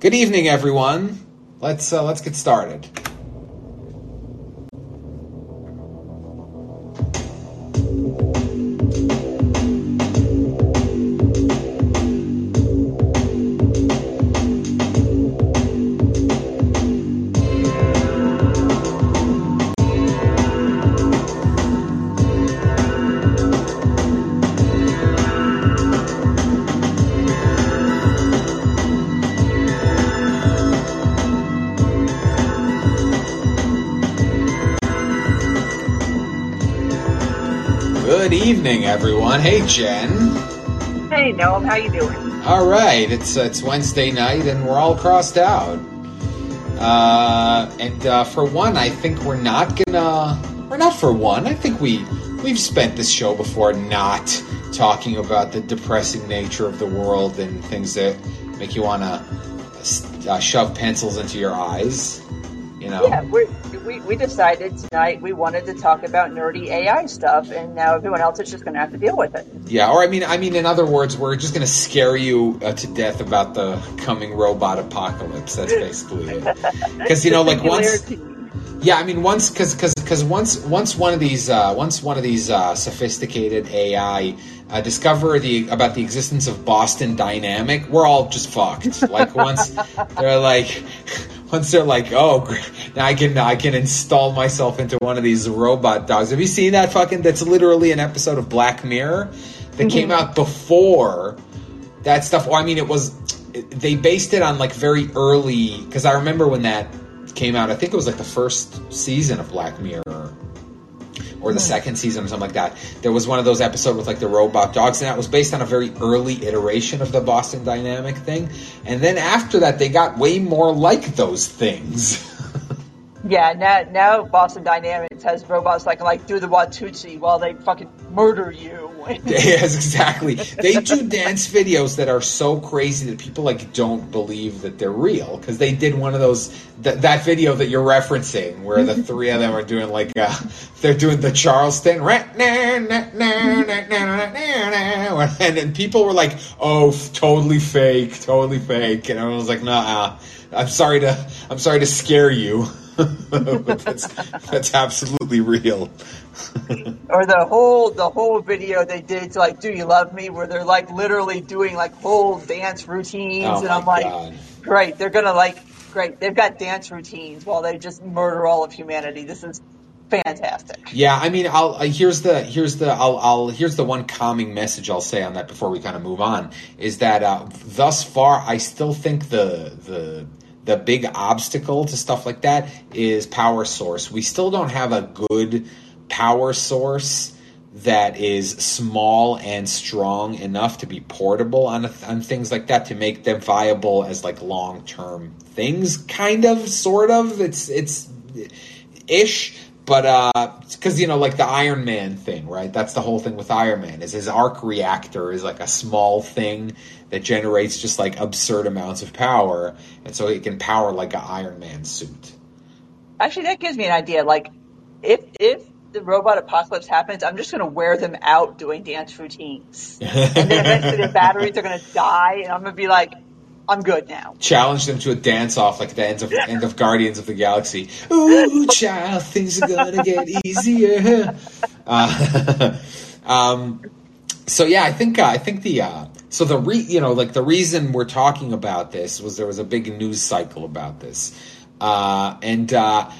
Good evening, everyone. Let's uh, let's get started. Evening, everyone. Hey, Jen. Hey Noam, how you doing? All right, it's it's Wednesday night, and we're all crossed out. Uh, and uh, for one, I think we're not gonna. We're not for one. I think we we've spent this show before not talking about the depressing nature of the world and things that make you want to uh, shove pencils into your eyes. You know. Yeah, we we decided tonight we wanted to talk about nerdy AI stuff, and now everyone else is just going to have to deal with it. Yeah, or I mean, I mean, in other words, we're just going to scare you uh, to death about the coming robot apocalypse. That's basically it. Because you know, like once. Yeah, I mean, once, because because because once once one of these uh, once one of these uh, sophisticated AI uh, discover the about the existence of Boston Dynamic, we're all just fucked. Like once they're like. Once they're like, oh, now I can I can install myself into one of these robot dogs. Have you seen that fucking? That's literally an episode of Black Mirror that came out before that stuff. Well, I mean, it was they based it on like very early because I remember when that came out. I think it was like the first season of Black Mirror or the hmm. second season or something like that. There was one of those episodes with like the robot dogs, and that was based on a very early iteration of the Boston Dynamic thing. And then after that, they got way more like those things. Yeah, now now Boston Dynamics has robots that can like do the Watusi while they fucking murder you. yes, exactly. They do dance videos that are so crazy that people like don't believe that they're real because they did one of those th- that video that you're referencing where the three of them are doing like uh, they're doing the Charleston and then people were like, "Oh, totally fake, totally fake," and I was like, "Nah, I'm sorry to I'm sorry to scare you." that's, that's absolutely real. or the whole the whole video they did to like "Do You Love Me?" where they're like literally doing like whole dance routines, Oh and I'm like, God. great, they're gonna like great, they've got dance routines while they just murder all of humanity. This is fantastic. Yeah, I mean, I'll uh, here's the here's the I'll, I'll here's the one calming message I'll say on that before we kind of move on is that uh, thus far I still think the the the big obstacle to stuff like that is power source. We still don't have a good power source that is small and strong enough to be portable on on things like that to make them viable as like long term things. Kind of, sort of. It's it's ish but uh because you know like the iron man thing right that's the whole thing with iron man is his arc reactor is like a small thing that generates just like absurd amounts of power and so it can power like an iron man suit Actually, that gives me an idea. Like, if if the robot apocalypse happens, I'm just gonna wear them out doing dance routines, and then eventually their batteries are gonna die, and I'm gonna be like, I'm good now. challenge them to a dance off like the end of end of Guardians of the Galaxy. Ooh, child, things are gonna get easier. Uh, um, so yeah, I think uh, I think the uh, so the re you know like the reason we're talking about this was there was a big news cycle about this, uh, and uh,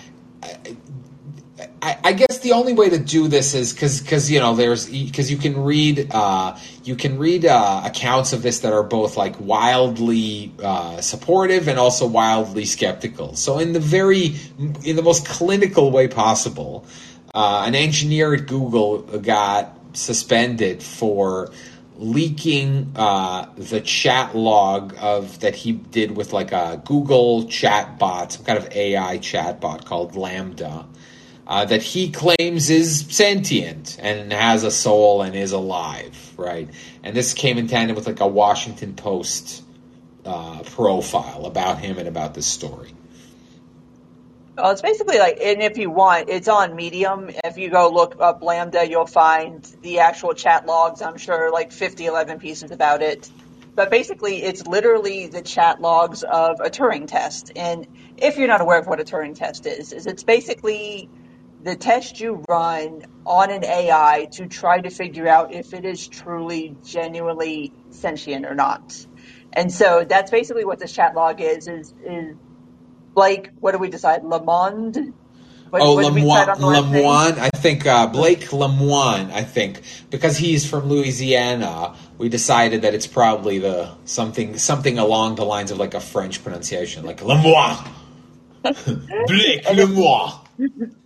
I, I guess the only way to do this is because because you know there's because you can read uh, you can read uh, accounts of this that are both like wildly uh, supportive and also wildly skeptical. So in the very in the most clinical way possible, uh, an engineer at Google got suspended for leaking uh, the chat log of that he did with like a Google chat bot, some kind of AI chat bot called LaMDA uh, that he claims is sentient and has a soul and is alive, right? And this came in tandem with like a Washington Post uh, profile about him and about this story. Well, it's basically like, and if you want, it's on Medium. If you go look up LaMDA, you'll find the actual chat logs. I'm sure like 50, 11 pieces about it. but basically it's literally the chat logs of a Turing test. And if you're not aware of what a Turing test is, is it's basically the test you run on an AI to try to figure out if it is truly, genuinely sentient or not. And so that's basically what this chat log is, is, is Blake, what do we decide? Lamond? What, oh, what Lemoine, decide on the last name? Lemoine, I think uh, Blake Lemoine. I think because he's from Louisiana, we decided that it's probably the something something along the lines of like a French pronunciation, like Lemoine. Blake Lemoine.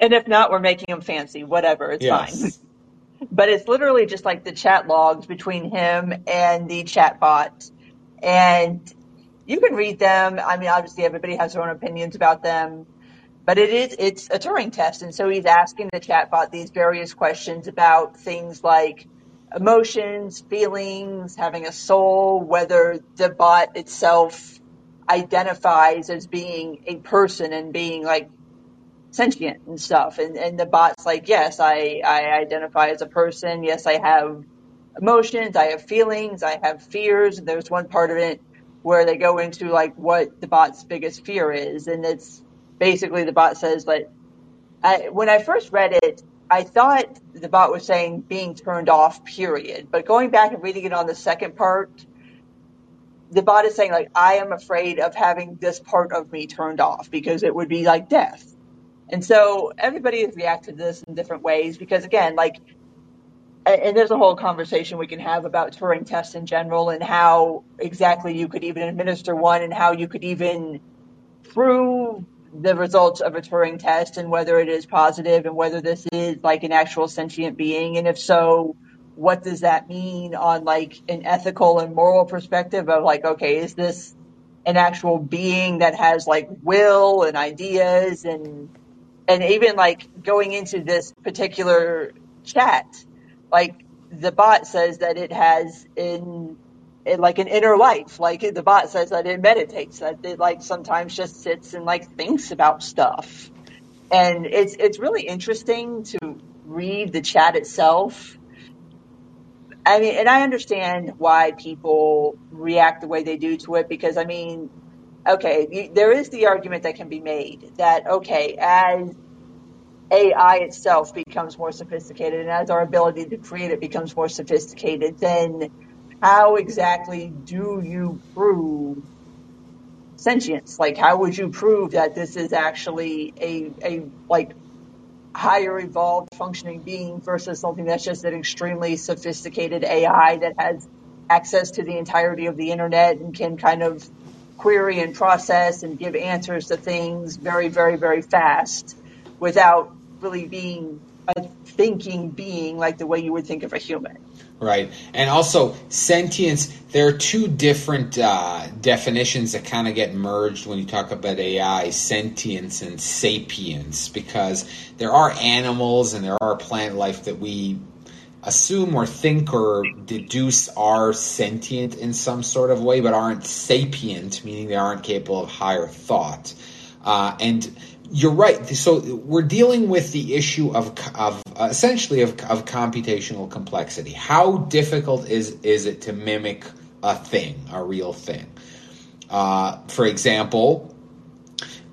And if not, we're making him fancy. Whatever, it's Yes. fine. But it's literally just like the chat logs between him and the chat bot. And you can read them. I mean, obviously everybody has their own opinions about them, but it is, it's a Turing test. And so he's asking the chatbot these various questions about things like emotions, feelings, having a soul, whether the bot itself identifies as being a person and being like sentient and stuff. And, and the bot's like, yes, I, I identify as a person. Yes, I have emotions. I have feelings. I have fears. And there's one part of it where they go into like what the bot's biggest fear is. And it's basically the bot says like, I, when I first read it, I thought the bot was saying being turned off, period. But going back and reading it on the second part, the bot is saying like, I am afraid of having this part of me turned off because it would be like death. And so everybody has reacted to this in different ways because again, like, and there's a whole conversation we can have about Turing tests in general and how exactly you could even administer one and how you could even prove the results of a Turing test and whether it is positive and whether this is like an actual sentient being. And if so, what does that mean on like an ethical and moral perspective of like, okay, is this an actual being that has like will and ideas and and even like going into this particular chat, like the bot says that it has in, in like an inner life. Like the bot says that it meditates, that it like sometimes just sits and like thinks about stuff. And it's it's really interesting to read the chat itself. I mean, and I understand why people react the way they do to it because I mean, okay, there is the argument that can be made that okay, as AI itself becomes more sophisticated and as our ability to create it becomes more sophisticated, then how exactly do you prove sentience? Like, how would you prove that this is actually a, a, like, higher evolved functioning being versus something that's just an extremely sophisticated AI that has access to the entirety of the internet and can kind of query and process and give answers to things very, very, very fast without really being a thinking being like the way you would think of a human. Right. And also, sentience, there are two different uh, definitions that kind of get merged when you talk about AI sentience and sapience, because there are animals and there are plant life that we assume or think or deduce are sentient in some sort of way, but aren't sapient, meaning they aren't capable of higher thought. Uh, and you're right. So we're dealing with the issue of of uh, essentially of, of computational complexity. How difficult is is it to mimic a thing, a real thing? Uh, for example,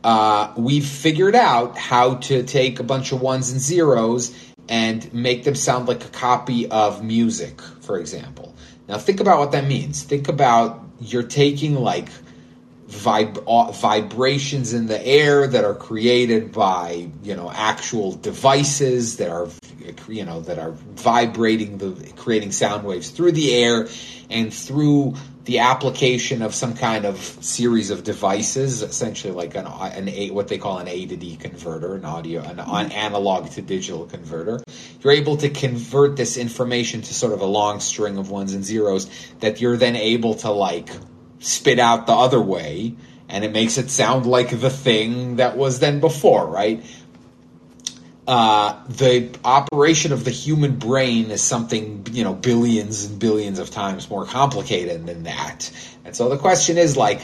uh, we've figured out how to take a bunch of ones and zeros and make them sound like a copy of music, for example. Now, think about what that means. Think about you're taking like vib- uh, vibrations in the air that are created by you know actual devices that are you know that are vibrating the creating sound waves through the air and through the application of some kind of series of devices essentially like an, an a what they call an a to d converter an audio an, an analog to digital converter. You're able to convert this information to sort of a long string of ones and zeros that you're then able to like spit out the other way and it makes it sound like the thing that was then before, right? Uh, the operation of the human brain is something, you know, billions and billions of times more complicated than that. And so the question is like,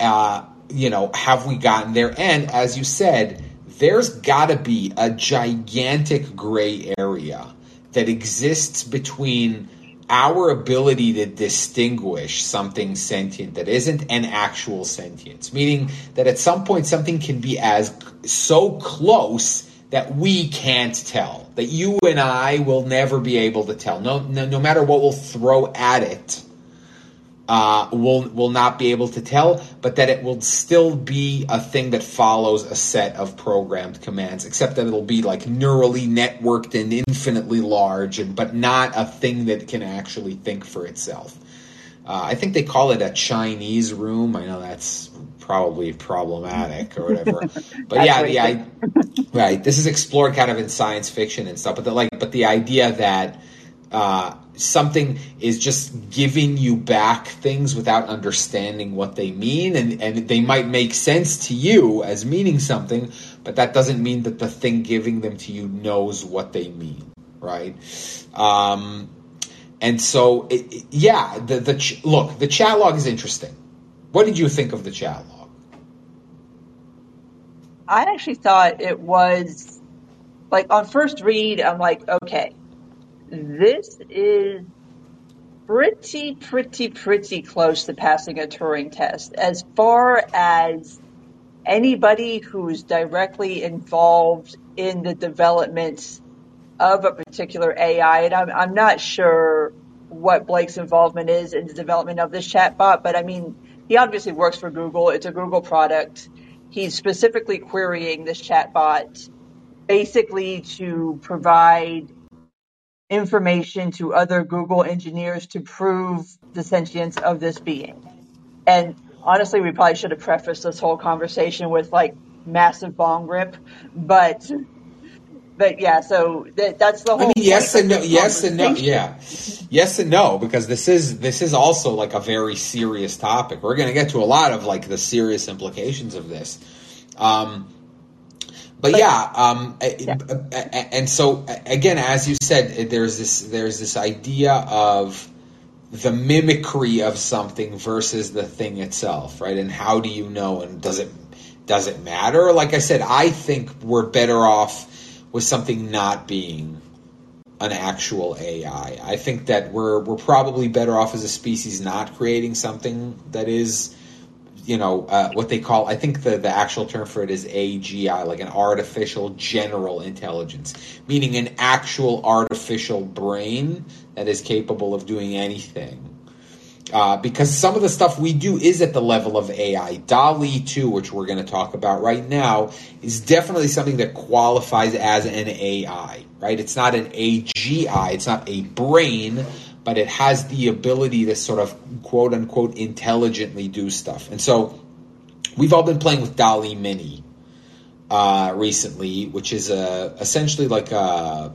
uh, you know, have we gotten there? And as you said, there's got to be a gigantic gray area that exists between our ability to distinguish something sentient that isn't an actual sentience, meaning that at some point something can be as so close that we can't tell, that you and I will never be able to tell. No, no, no matter what we'll throw at it, uh, will will not be able to tell, but that it will still be a thing that follows a set of programmed commands, except that it'll be like neurally networked and infinitely large, and but not a thing that can actually think for itself. Uh, I think they call it a Chinese room. I know that's probably problematic or whatever, but yeah, the I, right. This is explored kind of in science fiction and stuff, but the, like, but the idea that uh, something is just giving you back things without understanding what they mean and, and they might make sense to you as meaning something but that doesn't mean that the thing giving them to you knows what they mean right? Um, and so it, it, yeah the, the ch- look the chat log is interesting. What did you think of the chat log? I actually thought it was like on first read i'm like okay this is pretty, pretty, pretty close to passing a Turing test. As far as anybody who's directly involved in the development of a particular AI, and I'm, I'm not sure what Blake's involvement is in the development of this chatbot, but I mean, he obviously works for Google. It's a Google product. He's specifically querying this chatbot basically to provide information to other Google engineers to prove the sentience of this being. And honestly, we probably should have prefaced this whole conversation with like massive bong rip, but but yeah, so that, that's the whole. I mean, yes and no, yes and no, yeah, yes and no, because this is this is also like a very serious topic. We're going to get to a lot of like the serious implications of this. Um, but, but yeah, um, yeah, and so again, as you said, there's this there's this idea of the mimicry of something versus the thing itself, right? And how do you know? And does it does it matter? Like I said, I think we're better off with something not being an actual AI. I think that we're we're probably better off as a species not creating something that is you know uh, what they call i think the, the actual term for it is agi like an artificial general intelligence meaning an actual artificial brain that is capable of doing anything uh, because some of the stuff we do is at the level of AI. DALL-E 2, which we're going to talk about right now, is definitely something that qualifies as an AI, right? It's not an AGI, it's not a brain, but it has the ability to sort of quote unquote intelligently do stuff. And so we've all been playing with DALL-E Mini uh, recently, which is a, essentially like a,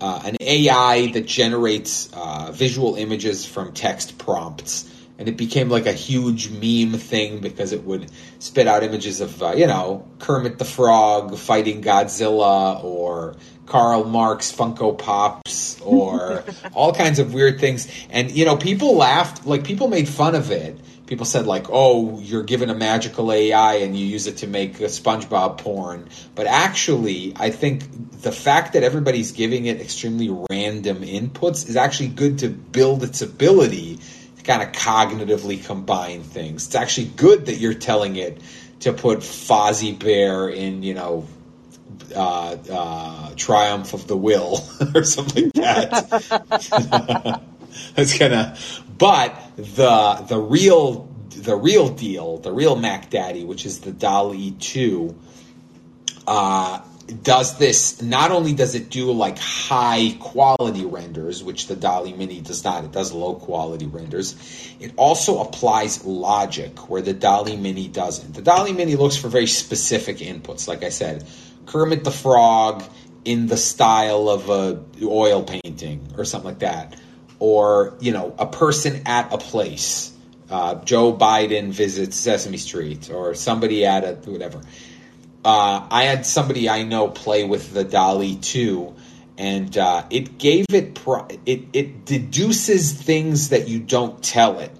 uh, an AI that generates uh, visual images from text prompts. And it became like a huge meme thing because it would spit out images of, uh, you know, Kermit the Frog fighting Godzilla or Karl Marx Funko Pops or all kinds of weird things. And, you know, people laughed, like, people made fun of it. People said, like, oh, you're given a magical AI and you use it to make a SpongeBob porn. But actually, I think the fact that everybody's giving it extremely random inputs is actually good to build its ability kind of cognitively combine things. It's actually good that you're telling it to put Fozzie Bear in, you know, uh, uh, Triumph of the Will or something like that. That's gonna. But the the real the real deal, the real Mac Daddy, which is the DALL-E two, uh, does this. Not only does it do like high quality renders, which the DALL-E Mini does not. It does low quality renders. It also applies logic where the DALL-E Mini doesn't. The DALL-E Mini looks for very specific inputs. Like I said Kermit the Frog in the style of a oil painting or something like that, or you know a person at a place. Uh, Joe Biden visits Sesame Street, or somebody at a whatever. Uh, I had somebody I know play with the DALL-E 2, and uh, it gave it pro- it it deduces things that you don't tell it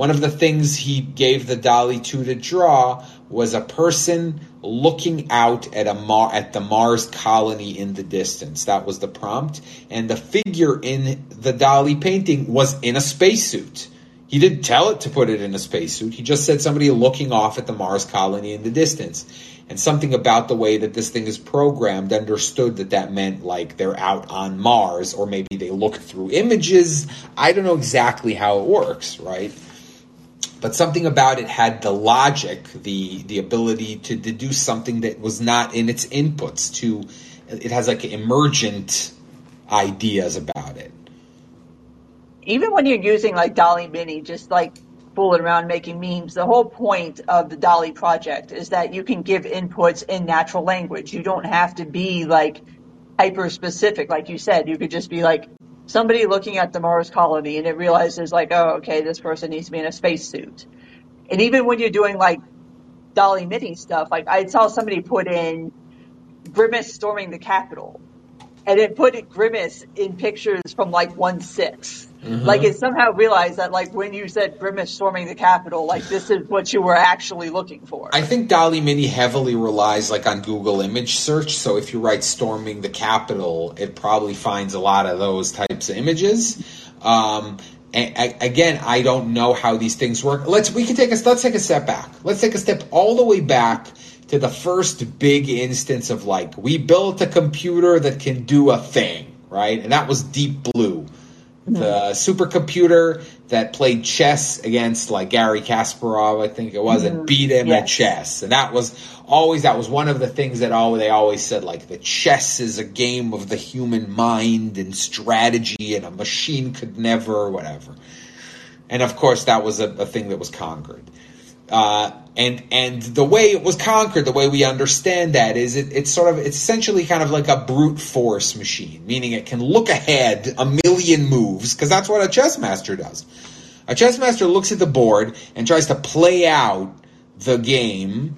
one of the things he gave the DALL-E 2 to draw was a person looking out at a Mar- at the Mars colony in the distance. That was the prompt, and the figure in the DALL-E painting was in a spacesuit. He didn't tell it to put it in a spacesuit. He just said somebody looking off at the Mars colony in the distance. And something about the way that this thing is programmed understood that that meant like they're out on Mars, or maybe they look through images. I don't know exactly how it works, right? but something about it had the logic, the the ability to deduce something that was not in its inputs. To it has like emergent ideas about it. Even when you're using like DALL-E Mini, just like fooling around making memes, the whole point of the DALL-E project is that you can give inputs in natural language. You don't have to be like hyper specific, like you said. You could just be like, somebody looking at the Mars colony and it realizes like, oh, okay, this person needs to be in a spacesuit. And even when you're doing like DALL-E Mini stuff, like I saw somebody put in Grimace storming the Capitol, and it put it Grimace in pictures from like one six. Mm-hmm. Like it somehow realized that like when you said Grimace storming the Capitol, like this is what you were actually looking for. I think DALL-E Mini heavily relies like on Google image search. So if you write storming the Capitol, it probably finds a lot of those types of images. Um, and, again, I don't know how these things work. Let's we can take a let's take a step back. Let's take a step all the way back to the first big instance of like we built a computer that can do a thing, right? And that was Deep Blue the supercomputer that played chess against like Garry Kasparov, I think it was, mm-hmm. and beat him yes. at chess. And that was always that was one of the things that all they always said like the chess is a game of the human mind and strategy, and a machine could never, whatever. And of course, that was a, a thing that was conquered. Uh, and and the way it was conquered, the way we understand that is it, it's sort of it's essentially kind of like a brute force machine, meaning it can look ahead a million moves because that's what a chess master does. A chess master looks at the board and tries to play out the game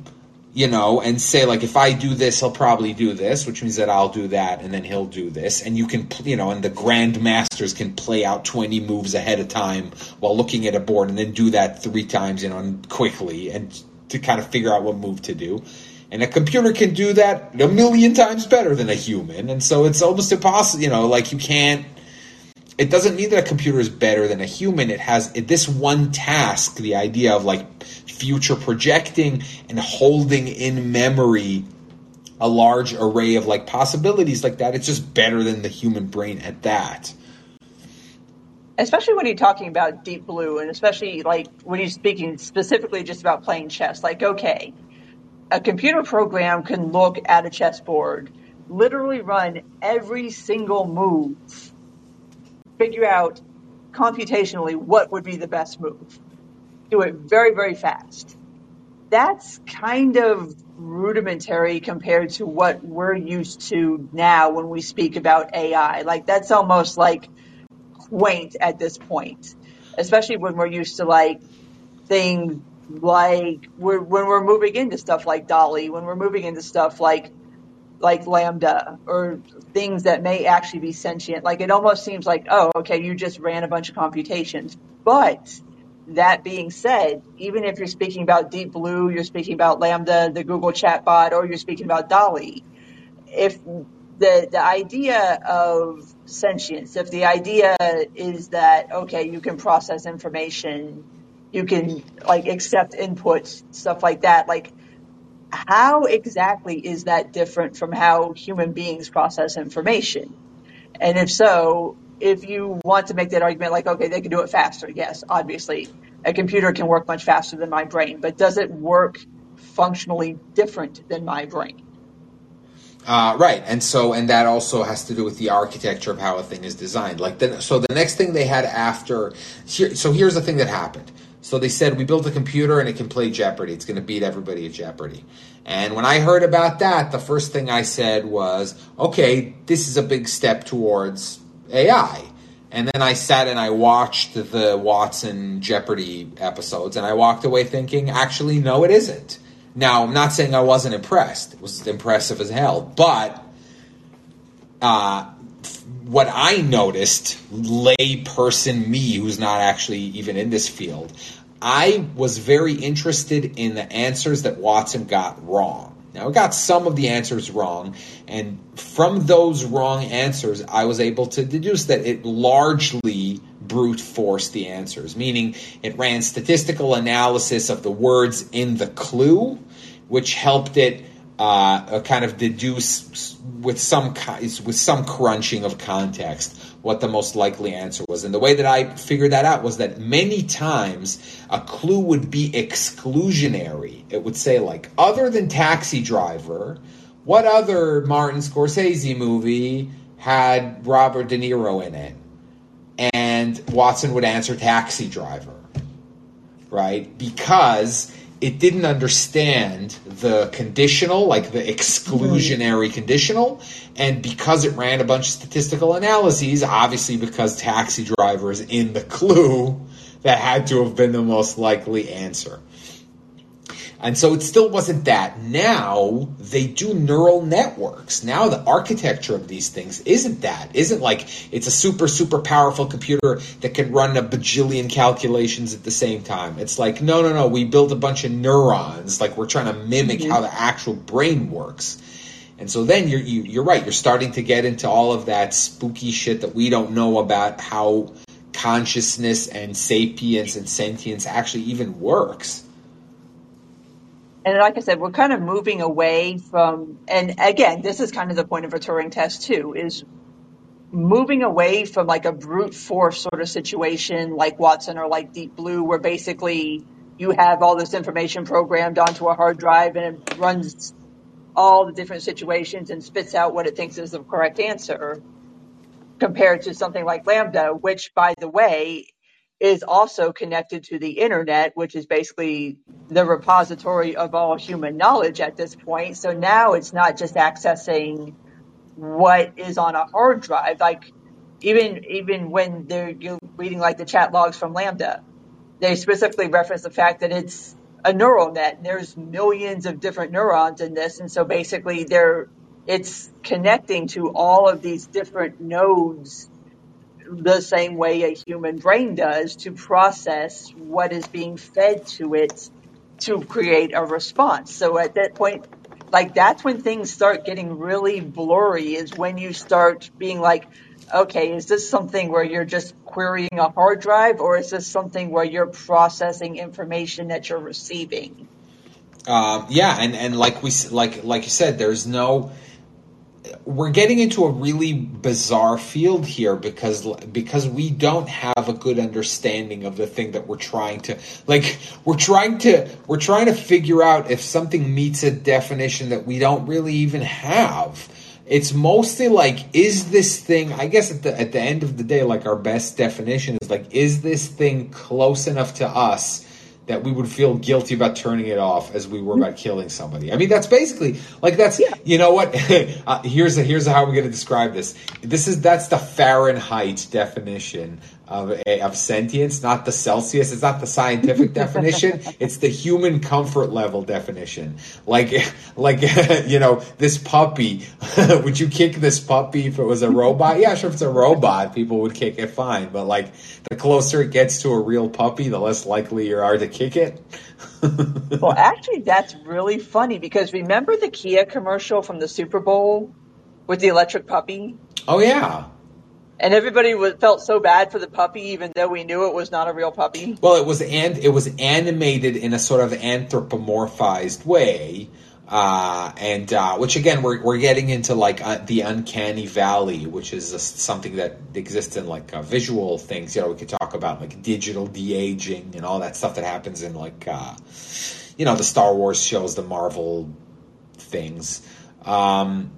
you know, and say like if I do this, he'll probably do this, which means that I'll do that, and then he'll do this, and you can, you know, and the grandmasters can play out twenty moves ahead of time while looking at a board, and then do that three times, you know, and quickly, and to kind of figure out what move to do. And a computer can do that a million times better than a human, and so it's almost impossible, you know, like you can't. It doesn't mean that a computer is better than a human. It has this one task, the idea of like future projecting and holding in memory a large array of like possibilities like that. It's just better than the human brain at that. Especially when you're talking about Deep Blue, and especially like when you're speaking specifically just about playing chess. Like, okay, a computer program can look at a chessboard, literally run every single move, figure out computationally what would be the best move do it very, very fast. That's kind of rudimentary compared to what we're used to now when we speak about AI. Like that's almost like quaint at this point, especially when we're used to like things like we're, when we're moving into stuff like DALL-E, when we're moving into stuff like like LaMDA or things that may actually be sentient. Like it almost seems like, oh, okay, you just ran a bunch of computations, but that being said, even if you're speaking about Deep Blue, you're speaking about LaMDA, the Google chatbot, or you're speaking about DALL-E, if the the idea of sentience, if the idea is that okay, you can process information, you can like accept inputs, stuff like that, like how exactly is that different from how human beings process information? And if so, if you want to make that argument like, okay, they can do it faster, yes, obviously. A computer can work much faster than my brain, but does it work functionally different than my brain? Uh, right, and so and that also has to do with the architecture of how a thing is designed. Like, the, so the next thing they had after, here, so here's the thing that happened. So they said we built a computer and it can play Jeopardy. It's going to beat everybody at Jeopardy. And when I heard about that, the first thing I said was, okay, this is a big step towards AI. And then I sat and I watched the Watson Jeopardy episodes, and I walked away thinking, actually, no, it isn't. Now, I'm not saying I wasn't impressed. It was impressive as hell. But uh, what I noticed, lay person me, who's not actually even in this field, I was very interested in the answers that Watson got wrong. Now, it got some of the answers wrong, and from those wrong answers, I was able to deduce that it largely brute forced the answers, meaning it ran statistical analysis of the words in the clue, which helped it uh, kind of deduce with some with some crunching of context what the most likely answer was. And the way that I figured that out was that many times a clue would be exclusionary. It would say like, other than Taxi Driver, what other Martin Scorsese movie had Robert De Niro in it? And Watson would answer Taxi Driver, right? Because it didn't understand the conditional, like the exclusionary conditional, and because it ran a bunch of statistical analyses, obviously because taxi driver is in the clue, that had to have been the most likely answer. And so it still wasn't that. Now they do neural networks. Now the architecture of these things isn't that. Isn't like it's a super, super powerful computer that can run a bajillion calculations at the same time. It's like, no, no, no, we build a bunch of neurons. Like we're trying to mimic mm-hmm. how the actual brain works. And so then you're, you, are you are right. You're starting to get into all of that spooky shit that we don't know about how consciousness and sapience and sentience actually even works and like I said, we're kind of moving away from, and again, this is kind of the point of a Turing test too, is moving away from like a brute force sort of situation like Watson or like Deep Blue, where basically you have all this information programmed onto a hard drive and it runs all the different situations and spits out what it thinks is the correct answer compared to something like LaMDA, which by the way is also connected to the internet, which is basically the repository of all human knowledge at this point. So now it's not just accessing what is on a hard drive. Like even even when they're you're reading like the chat logs from LaMDA, they specifically reference the fact that it's a neural net. And there's millions of different neurons in this, and so basically they're it's connecting to all of these different nodes the same way a human brain does to process what is being fed to it to create a response. So at that point, like that's when things start getting really blurry is when you start being like, okay, is this something where you're just querying a hard drive or is this something where you're processing information that you're receiving? Um, yeah, and, and like we like like you said, there's no we're getting into a really bizarre field here because because we don't have a good understanding of the thing that we're trying to like we're trying to we're trying to figure out if something meets a definition that we don't really even have. It's mostly like is this thing i guess at the at the end of the day like our best definition is like is this thing close enough to us that we would feel guilty about turning it off as we were about killing somebody. I mean, that's basically like that's yeah. you know what? uh, here's a, here's a, how we're going to describe this. This is that's the Fahrenheit definition of, eh, of sentience, not the Celsius. It's not the scientific definition. It's the human comfort level definition. Like, like you know, this puppy. would you kick this puppy if it was a robot? Yeah, sure. If it's a robot, people would kick it fine. But like, the closer it gets to a real puppy, the less likely you are to kick it. well, actually, that's really funny because remember the Kia commercial from the Super Bowl with the electric puppy? Oh yeah and everybody was, felt so bad for the puppy, even though we knew it was not a real puppy. Well, it was and it was animated in a sort of anthropomorphized way, uh, and uh, which again we're we're getting into like uh, the uncanny valley, which is something that exists in like uh, visual things. You know, we could talk about like digital de aging and all that stuff that happens in like uh, you know the Star Wars shows, the Marvel things. Um,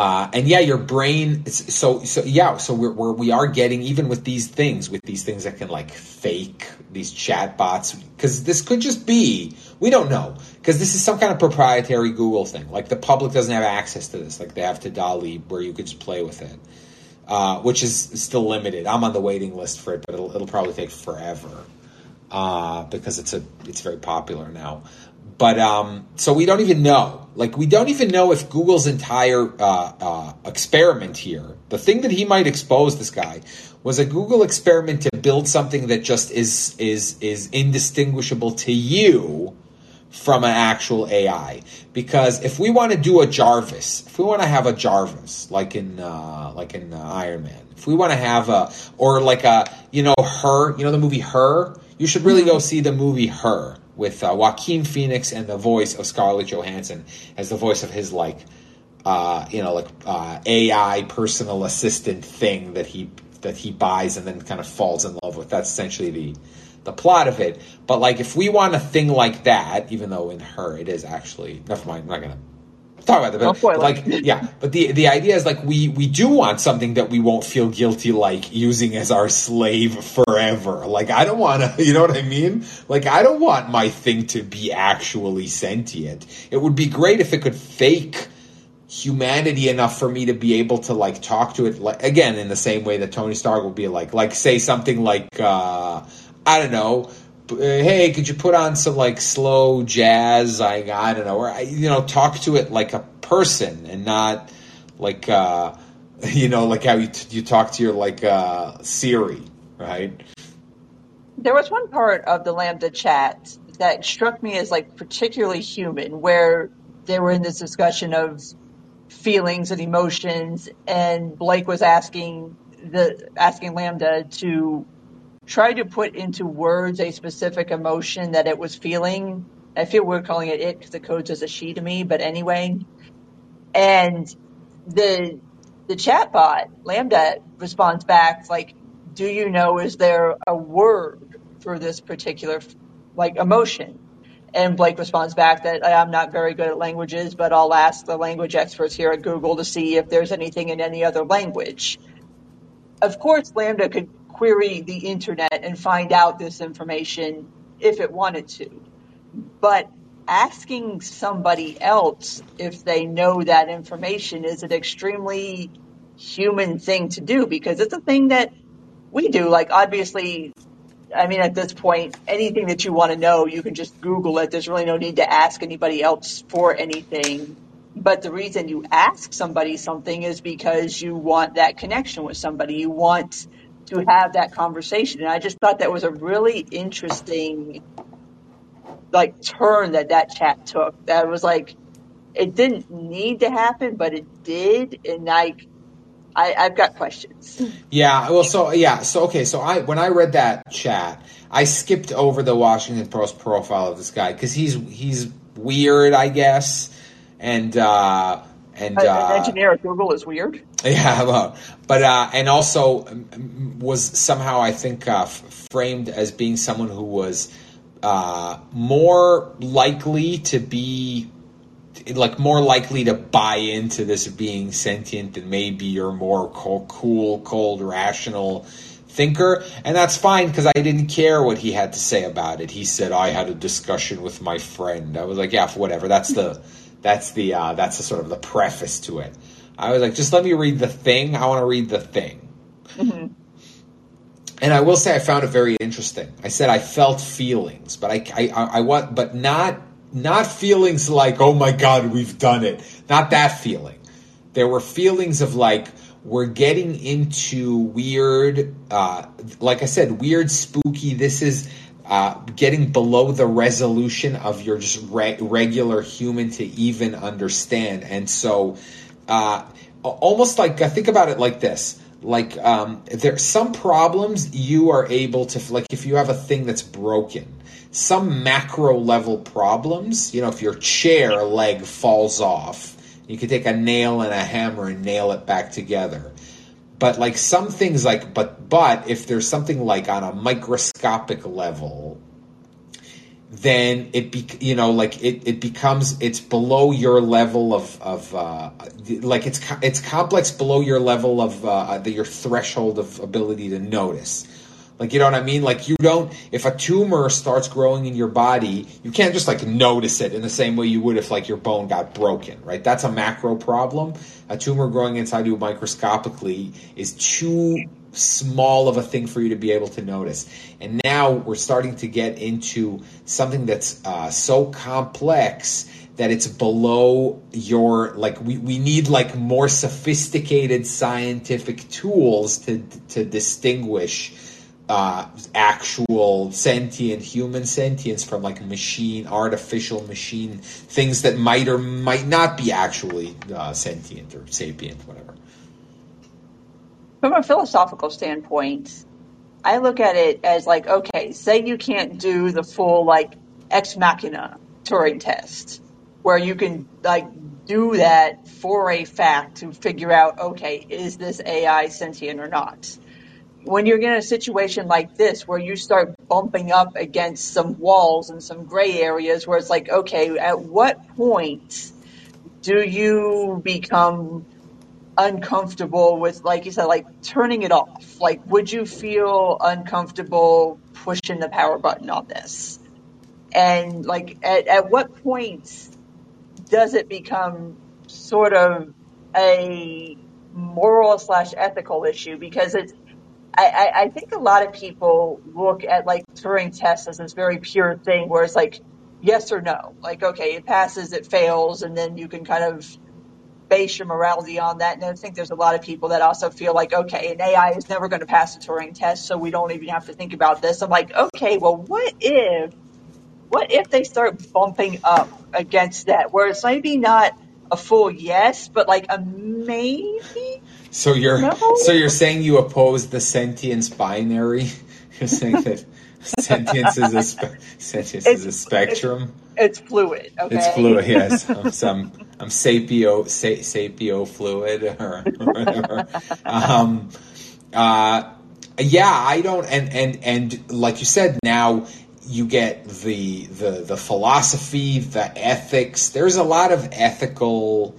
uh, and yeah, your brain. So so yeah. So we're, we're we are getting even with these things, with these things that can like fake these chat bots, because this could just be we don't know because this is some kind of proprietary Google thing. Like the public doesn't have access to this, like they have to DALL-E, where you could just play with it, uh, which is still limited. I'm on the waiting list for it, but it'll it'll probably take forever uh, because it's a it's very popular now. But um, so we don't even know. Like we don't even know if Google's entire uh, uh, experiment here, the thing that he might expose this guy, was a Google experiment to build something that just is is is indistinguishable to you from an actual AI. Because if we want to do a Jarvis, if we want to have a Jarvis like in uh, like in uh, Iron Man, if we want to have a or like a you know her, you know the movie Her, you should really go see the movie Her with uh, Joaquin Phoenix and the voice of Scarlett Johansson as the voice of his like uh, you know like uh, AI personal assistant thing that he that he buys and then kind of falls in love with. That's essentially the the plot of it. But like if we want a thing like that, even though in her it is actually never mind, I'm not gonna talk about that. But, like yeah, but the the idea is like we we do want something that we won't feel guilty like using as our slave forever. Like I don't want to, you know what I mean? Like I don't want my thing to be actually sentient. It would be great if it could fake humanity enough for me to be able to like talk to it like again in the same way that Tony Stark will be like like say something like uh I don't know hey could you put on some like slow jazz? I I don't know. Or you know talk to it like a person and not like uh you know like how you you talk to your like uh Siri right? There was one part of the LaMDA chat that struck me as like particularly human where they were in this discussion of feelings and emotions and Blake was asking the asking LaMDA to try to put into words a specific emotion that it was feeling. I feel we're calling it it because the code says a she to me, but anyway. And the the chatbot LaMDA responds back like, "Do you know is there a word for this particular like emotion?" And Blake responds back that I'm not very good at languages, but I'll ask the language experts here at Google to see if there's anything in any other language. Of course, LaMDA could query the internet and find out this information if it wanted to. But asking somebody else if they know that information is an extremely human thing to do because it's a thing that we do. Like, obviously, I mean, at this point, anything that you want to know, you can just Google it. There's really no need to ask anybody else for anything. But the reason you ask somebody something is because you want that connection with somebody. You want to have that conversation. And I just thought that was a really interesting, like, turn that that chat took. That was like, it didn't need to happen, but it did. And like, I, I've got questions. Yeah, well, so yeah, so okay, so I when I read that chat, I skipped over the Washington Post profile of this guy because he's he's weird, I guess, and uh, and An uh, engineer at Google is weird. yeah, well, but uh, and also was somehow I think uh, f- framed as being someone who was uh, more likely to be like more likely to buy into this being sentient than maybe your more cool, cool cold, rational thinker. And that's fine because I didn't care what he had to say about it. He said, I had a discussion with my friend. I was like, yeah, whatever. That's the, that's the, uh, that's the sort of the preface to it. I was like, just let me read the thing. I want to read the thing. Mm-hmm. And I will say I found it very interesting. I said I felt feelings, but I, I, I, I want, but not not feelings like, oh my God, we've done it. Not that feeling. There were feelings of like, we're getting into weird, uh, like I said, weird, spooky. This is uh, getting below the resolution of your just re- regular human to even understand. And so, uh, almost like, I think about it like this like um, there some problems you are able to like if you have a thing that's broken some macro level problems you know if your chair leg falls off you can take a nail and a hammer and nail it back together but like some things like but but if there's something like on a microscopic level then it be you know like it, it becomes it's below your level of of uh, like it's it's complex below your level of uh, the, your threshold of ability to notice like you know what I mean? Like you don't if a tumor starts growing in your body you can't just like notice it in the same way you would if like your bone got broken right? That's a macro problem. A tumor growing inside you microscopically is too small of a thing for you to be able to notice. And now we're starting to get into something that's uh, so complex that it's below your like we, we need like more sophisticated scientific tools to to distinguish uh, actual sentient human sentience from like machine artificial machine things that might or might not be actually uh, sentient or sapient whatever From a philosophical standpoint, I look at it as like, okay, say you can't do the full like ex machina Turing test, where you can like do that for a fact to figure out, okay, is this AI sentient or not? When you're in a situation like this where you start bumping up against some walls and some gray areas where it's like, okay, at what point do you become uncomfortable with, like you said, like turning it off? Like, would you feel uncomfortable pushing the power button on this? And like, at, at what point does it become sort of a moral slash ethical issue? Because it's, I, I, think a lot of people look at like Turing tests as this very pure thing where it's like yes or no. Like, okay, it passes, it fails, and then you can kind of base your morality on that. And I think there's a lot of people that also feel like, okay, an AI is never going to pass the Turing test, so we don't even have to think about this. I'm like, okay, well, what if, what if they start bumping up against that, where it's maybe not a full yes, but like a maybe? So you're No? so you're saying you oppose the sentience binary? You're saying that sentience is a spe- sentience is a spectrum. it's fluid, It's fluid. Yes, I'm some I'm sapio sa- sapio fluid or, or whatever. Um, uh, yeah, I don't. And and and like you said, now you get the the the philosophy, the ethics. There's a lot of ethical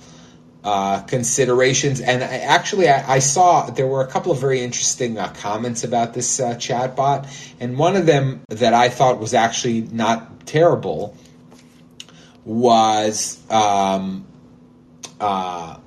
uh, considerations. And I, actually, I, I saw there were a couple of very interesting uh, comments about this uh, chatbot, and one of them that I thought was actually not terrible was. Um, uh,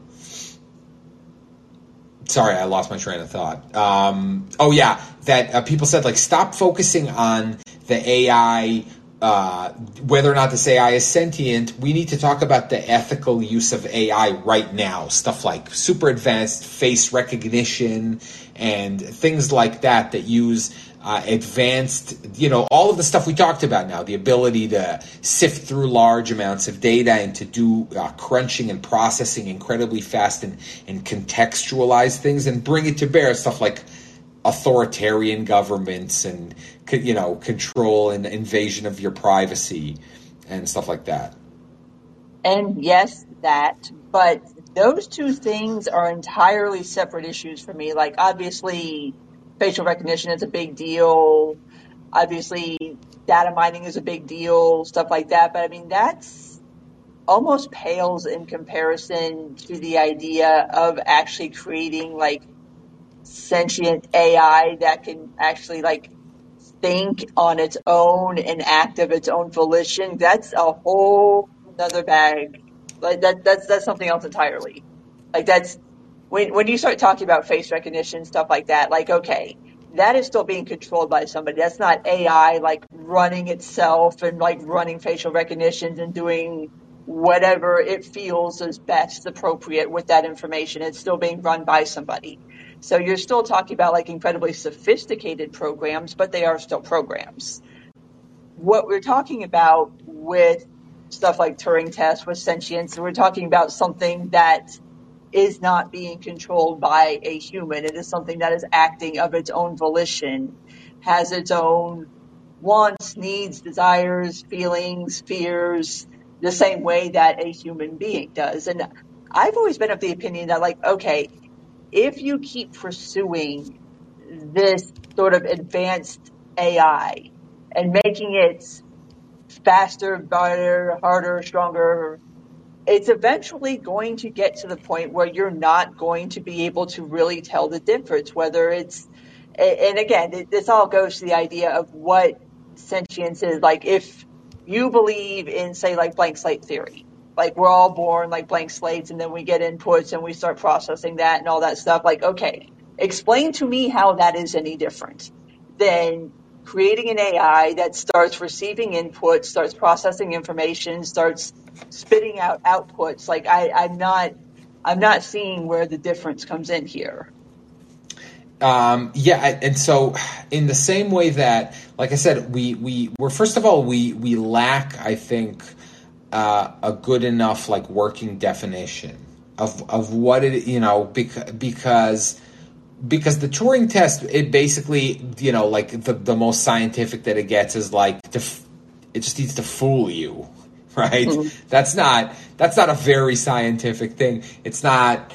sorry, I lost my train of thought. Um, oh yeah, that uh, people said like stop focusing on the AI. Uh, whether or not this AI is sentient, we need to talk about the ethical use of AI right now. Stuff like super advanced face recognition and things like that that use uh, advanced, you know, all of the stuff we talked about now, the ability to sift through large amounts of data and to do uh, crunching and processing incredibly fast and, and contextualize things and bring it to bear. Stuff like authoritarian governments and, you know, control and invasion of your privacy and stuff like that. And yes, that, but those two things are entirely separate issues for me. Like, obviously, facial recognition is a big deal. Obviously, data mining is a big deal, stuff like that. But I mean, that's almost pales in comparison to the idea of actually creating like sentient AI that can actually like think on its own and act of its own volition. That's a whole other bag. Like that, that's that's something else entirely. Like that's when when you start talking about face recognition stuff like that. Like okay, that is still being controlled by somebody. That's not AI like running itself and like running facial recognitions and doing whatever it feels is best appropriate with that information. It's still being run by somebody. So you're still talking about like incredibly sophisticated programs, but they are still programs. What we're talking about with stuff like Turing tests with sentience, we're talking about something that is not being controlled by a human. It is something that is acting of its own volition, has its own wants, needs, desires, feelings, fears, the same way that a human being does. And I've always been of the opinion that like, okay, if you keep pursuing this sort of advanced AI and making it faster, better, harder, stronger, it's eventually going to get to the point where you're not going to be able to really tell the difference, whether it's, and again, this all goes to the idea of what sentience is. Like, if you believe in, say, like blank slate theory, like we're all born like blank slates and then we get inputs and we start processing that and all that stuff, like, okay, Explain to me how that is any different than creating an AI that starts receiving input, starts processing information, starts spitting out outputs. Like I, I'm not, I'm not seeing where the difference comes in here. Um, yeah, and so in the same way that, like I said, we we were first of all we we lack, I think, uh, a good enough like working definition of of what it you know bec- because because the Turing test it basically you know like the the most scientific that it gets is like to, it just needs to fool you right? Mm-hmm. that's not that's not a very scientific thing. It's not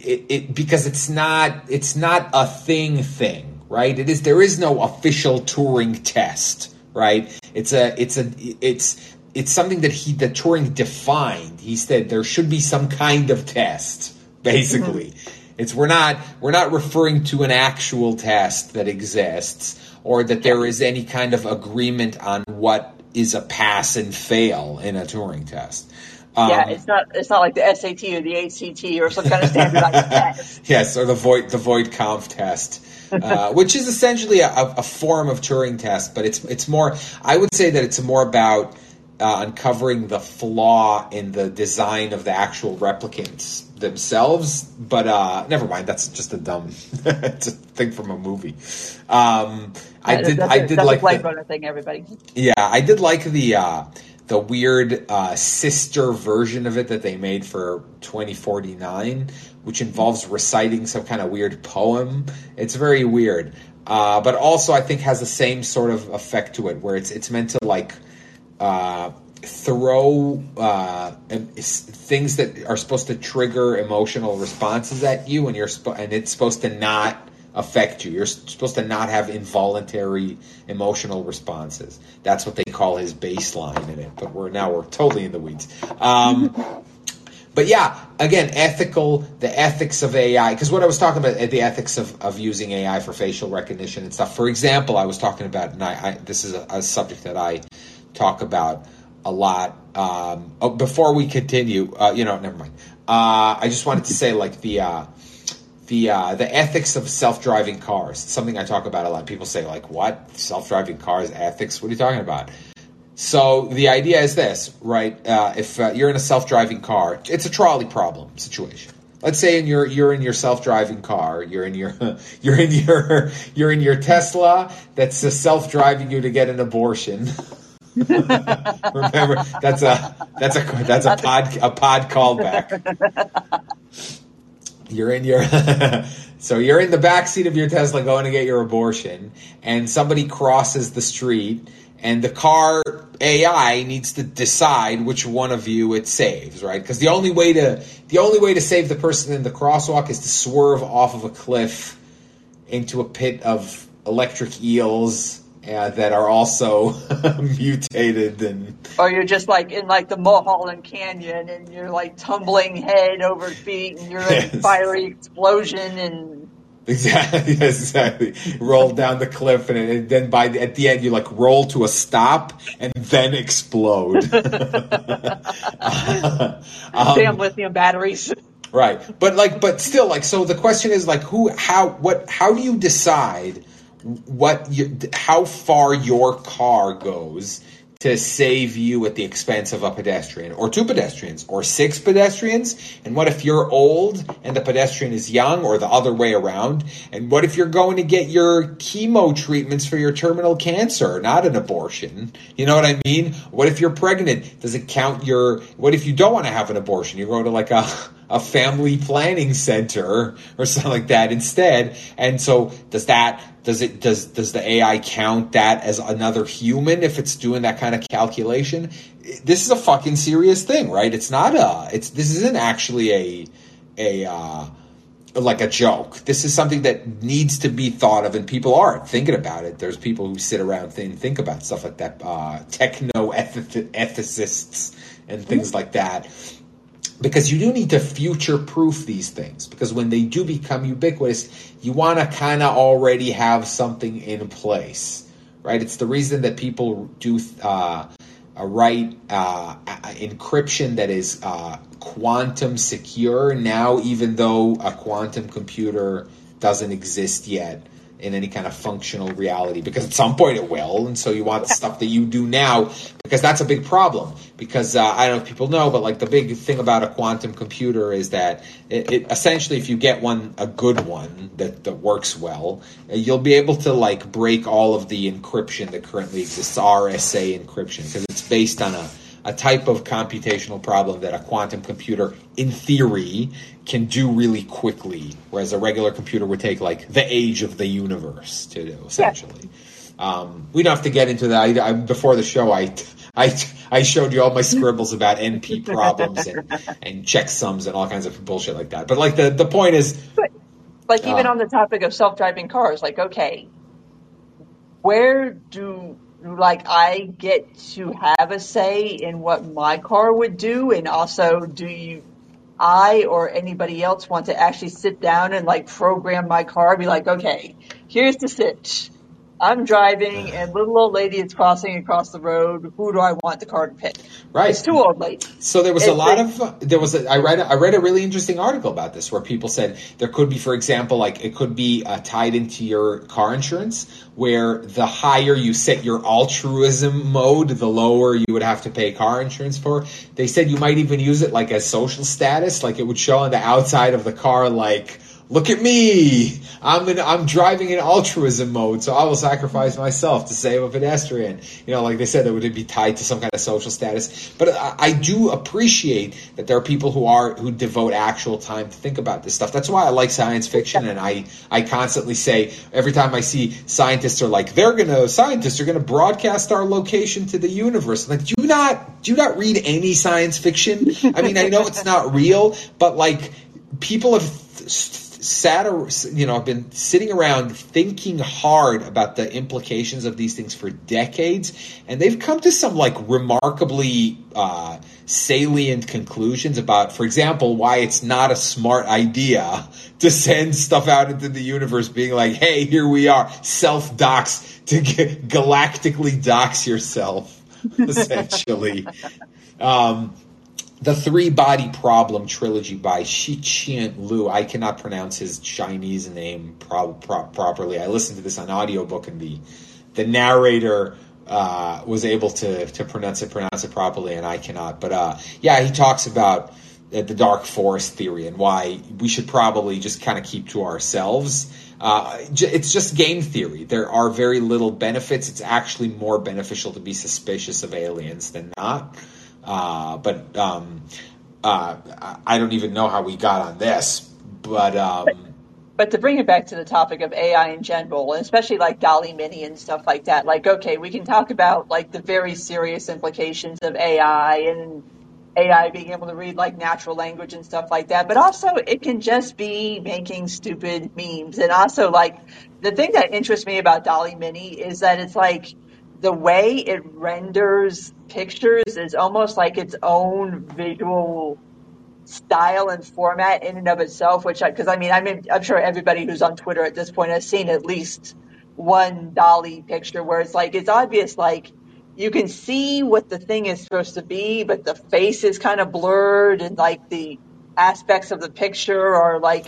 it, it because it's not it's not a thing thing right? It is there is no official Turing test right? It's a it's a it's it's something that he that Turing defined he said there should be some kind of test basically mm-hmm. It's we're not we're not referring to an actual test that exists or that there is any kind of agreement on what is a pass and fail in a Turing test. Um, yeah, it's not it's not like the SAT or the ACT or some kind of standardized test. Yes, or the Voight the Voight-Kampff test. Uh, which is essentially a, a, form of Turing test, but it's it's more. I would say that it's more about uh, uncovering the flaw in the design of the actual replicants themselves. But uh, never mind. That's just a dumb it's a thing from a movie. Um, I did. I did like the thing. Everybody. Yeah, I did like the uh, the weird uh, sister version of it that they made for 2049, which involves reciting some kind of weird poem. It's very weird. Uh, but also, I think has the same sort of effect to it, where it's it's meant to like uh, throw uh, things that are supposed to trigger emotional responses at you, and you're sp- and it's supposed to not affect you. You're supposed to not have involuntary emotional responses. That's what they call his baseline in it. But we're now we're totally in the weeds. Um, but yeah, again, ethical, the ethics of AI, because what I was talking about, the ethics of, of using AI for facial recognition and stuff. For example, I was talking about, and I, I this is a, a subject that I talk about a lot. Um, oh, before we continue, uh, you know, never mind. Uh, I just wanted to say, like the uh, the uh, the ethics of self driving cars. It's something I talk about a lot. People say, like, what self driving cars ethics? What are you talking about? So the idea is this, right? Uh, if uh, you're in a self driving car, it's a trolley problem situation. Let's say in your you're in your self driving car, you're in your you're in your you're in your Tesla that's self driving you to get an abortion. Remember, that's a that's a that's a pod a pod callback. You're in your so you're in the back seat of your Tesla going to get your abortion, and somebody crosses the street, and the car AI needs to decide which one of you it saves, right? Because the only way to the only way to save the person in the crosswalk is to swerve off of a cliff into a pit of electric eels uh, that are also mutated and or you're just like in like the Mulholland Canyon and you're like tumbling head over feet and you're yes. in a fiery explosion and exactly yes, exactly. Roll down the cliff and, and then by the, at the end you like roll to a stop and then explode. Um, damn lithium batteries. Right but like but still like so the question is like who how what how do you decide what you, how far your car goes to save you at the expense of a pedestrian or two pedestrians or six pedestrians? And what if you're old and the pedestrian is young or the other way around? And what if you're going to get your chemo treatments for your terminal cancer, not an abortion? You know what I mean? What if you're pregnant? Does it count your, what if you don't want to have an abortion? You go to like a, a family planning center or something like that instead. And so does that does it does does the AI count that as another human if it's doing that kind of calculation? This is a fucking serious thing, right? It's not a it's this isn't actually a a uh, like a joke. This is something that needs to be thought of, and people are thinking about it. There's people who sit around and think about stuff like that, uh, techno ethicists and things like that because you do need to future proof these things. Because when they do become ubiquitous you want to kind of already have something in place right? It's the reason that people do uh, write uh, encryption that is uh, quantum secure now even though a quantum computer doesn't exist yet in any kind of functional reality because at some point it will and so you want the stuff that you do now because that's a big problem because uh, i don't know if people know but like the big thing about a quantum computer is that it, it, essentially if you get one a good one that, that works well you'll be able to like break all of the encryption that currently exists rsa encryption because it's based on a a type of computational problem that a quantum computer, in theory, can do really quickly, whereas a regular computer would take like the age of the universe to do, essentially. Yeah. Um, we don't have to get into that. I, I, before the show, I, I, I showed you all my scribbles about NP problems and, and checksums and all kinds of bullshit like that. But like the, the point is, but, like even uh, on the topic of self-driving cars, like okay, where do like I get to have a say in what my car would do and also do you I or anybody else want to actually sit down and like program my car and be like okay here's the sitch I'm driving and little old lady is crossing across the road. Who do I want the car to pick? Right. It's two old ladies. So there was it's a lot of, uh, there was, a, I read, I read a really interesting article about this where people said there could be, for example, like it could be uh, tied into your car insurance where the higher you set your altruism mode, the lower you would have to pay car insurance for. They said you might even use it like as social status, like it would show on the outside of the car, like, look at me. I'm in, I'm driving in altruism mode, so I will sacrifice myself to save a pedestrian. You know, like they said, that would be tied to some kind of social status. But I, I do appreciate that there are people who are who devote actual time to think about this stuff. That's why I like science fiction, and I I constantly say every time I see scientists are like they're gonna scientists are gonna broadcast our location to the universe. like, do not do not read any science fiction? I mean, I know it's not real, but like people have sat, you know, I've been sitting around thinking hard about the implications of these things for decades, and they've come to some like remarkably uh, salient conclusions about, for example, why it's not a smart idea to send stuff out into the universe, being like, "Hey, here we are, self dox to galactically dox yourself." essentially. Um, the Three Body Problem trilogy by Cixin Liu. I cannot pronounce his Chinese name pro- pro- properly. I listened to this on audiobook and the the narrator uh, was able to to pronounce it pronounce it properly, and I cannot. But uh, yeah, he talks about uh, the dark forest theory and why we should probably just kind of keep to ourselves. Uh, it's just game theory. There are very little benefits. It's actually more beneficial to be suspicious of aliens than not. Uh, but um, uh, I don't even know how we got on this. But, um, but but to bring it back to the topic of AI in general, and especially like DALL-E Mini and stuff like that, like okay, we can talk about like the very serious implications of AI and AI being able to read like natural language and stuff like that, but also it can just be making stupid memes. And also like the thing that interests me about DALL-E Mini is that it's like the way it renders pictures is almost like its own visual style and format in and of itself. Which, because I, I, mean, I mean, I'm sure everybody who's on Twitter at this point has seen at least one DALL-E picture where it's like it's obvious, like you can see what the thing is supposed to be, but the face is kind of blurred and like the aspects of the picture are like